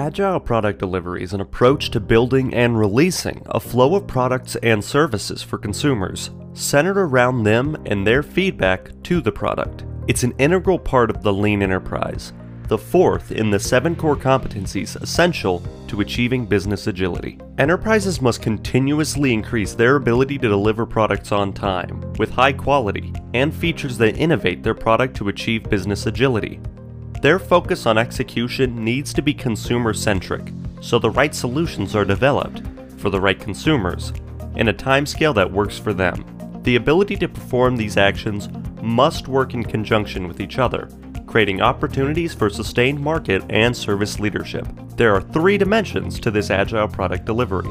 Agile product delivery is an approach to building and releasing a flow of products and services for consumers, centered around them and their feedback to the product. It's an integral part of the lean enterprise, the fourth in the seven core competencies essential to achieving business agility. Enterprises must continuously increase their ability to deliver products on time, with high quality, and features that innovate their product to achieve business agility. Their focus on execution needs to be consumer centric, so the right solutions are developed for the right consumers in a timescale that works for them. The ability to perform these actions must work in conjunction with each other creating opportunities for sustained market and service leadership. There are three dimensions to this agile product delivery.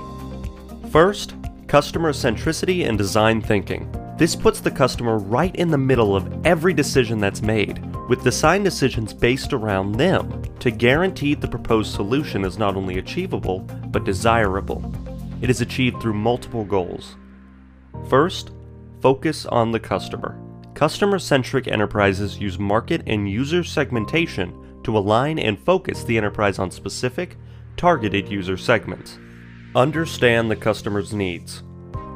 First, customer centricity and design thinking. This puts the customer right in the middle of every decision that's made, with design decisions based around them to guarantee the proposed solution is not only achievable, but desirable. It is achieved through multiple goals. First, focus on the customer. Customer centric enterprises use market and user segmentation to align and focus the enterprise on specific, targeted user segments. Understand the customer's needs.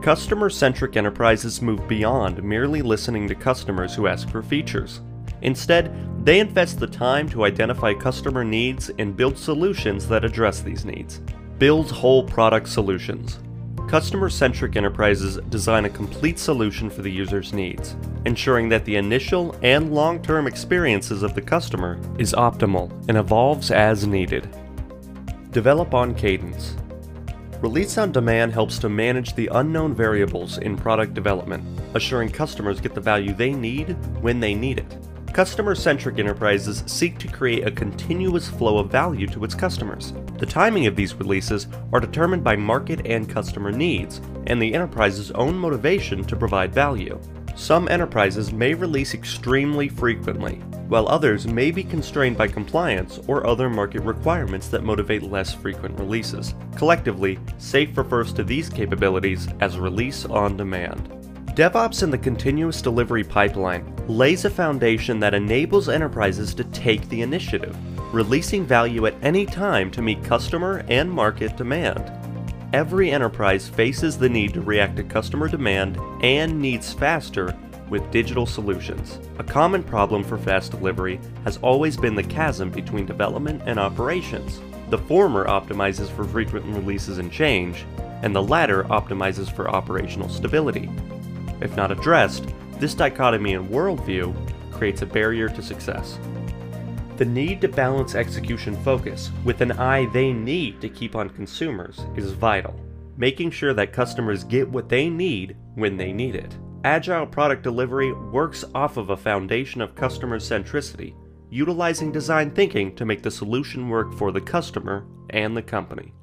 Customer centric enterprises move beyond merely listening to customers who ask for features. Instead, they invest the time to identify customer needs and build solutions that address these needs. Build whole product solutions. Customer centric enterprises design a complete solution for the user's needs, ensuring that the initial and long term experiences of the customer is optimal and evolves as needed. Develop on cadence. Release on demand helps to manage the unknown variables in product development, assuring customers get the value they need when they need it. Customer centric enterprises seek to create a continuous flow of value to its customers. The timing of these releases are determined by market and customer needs, and the enterprise's own motivation to provide value. Some enterprises may release extremely frequently, while others may be constrained by compliance or other market requirements that motivate less frequent releases. Collectively, SAFe refers to these capabilities as release on demand. DevOps in the continuous delivery pipeline lays a foundation that enables enterprises to take the initiative, releasing value at any time to meet customer and market demand. Every enterprise faces the need to react to customer demand and needs faster with digital solutions. A common problem for fast delivery has always been the chasm between development and operations. The former optimizes for frequent releases and change, and the latter optimizes for operational stability. If not addressed, this dichotomy in worldview creates a barrier to success. The need to balance execution focus with an eye they need to keep on consumers is vital, making sure that customers get what they need when they need it. Agile product delivery works off of a foundation of customer centricity, utilizing design thinking to make the solution work for the customer and the company.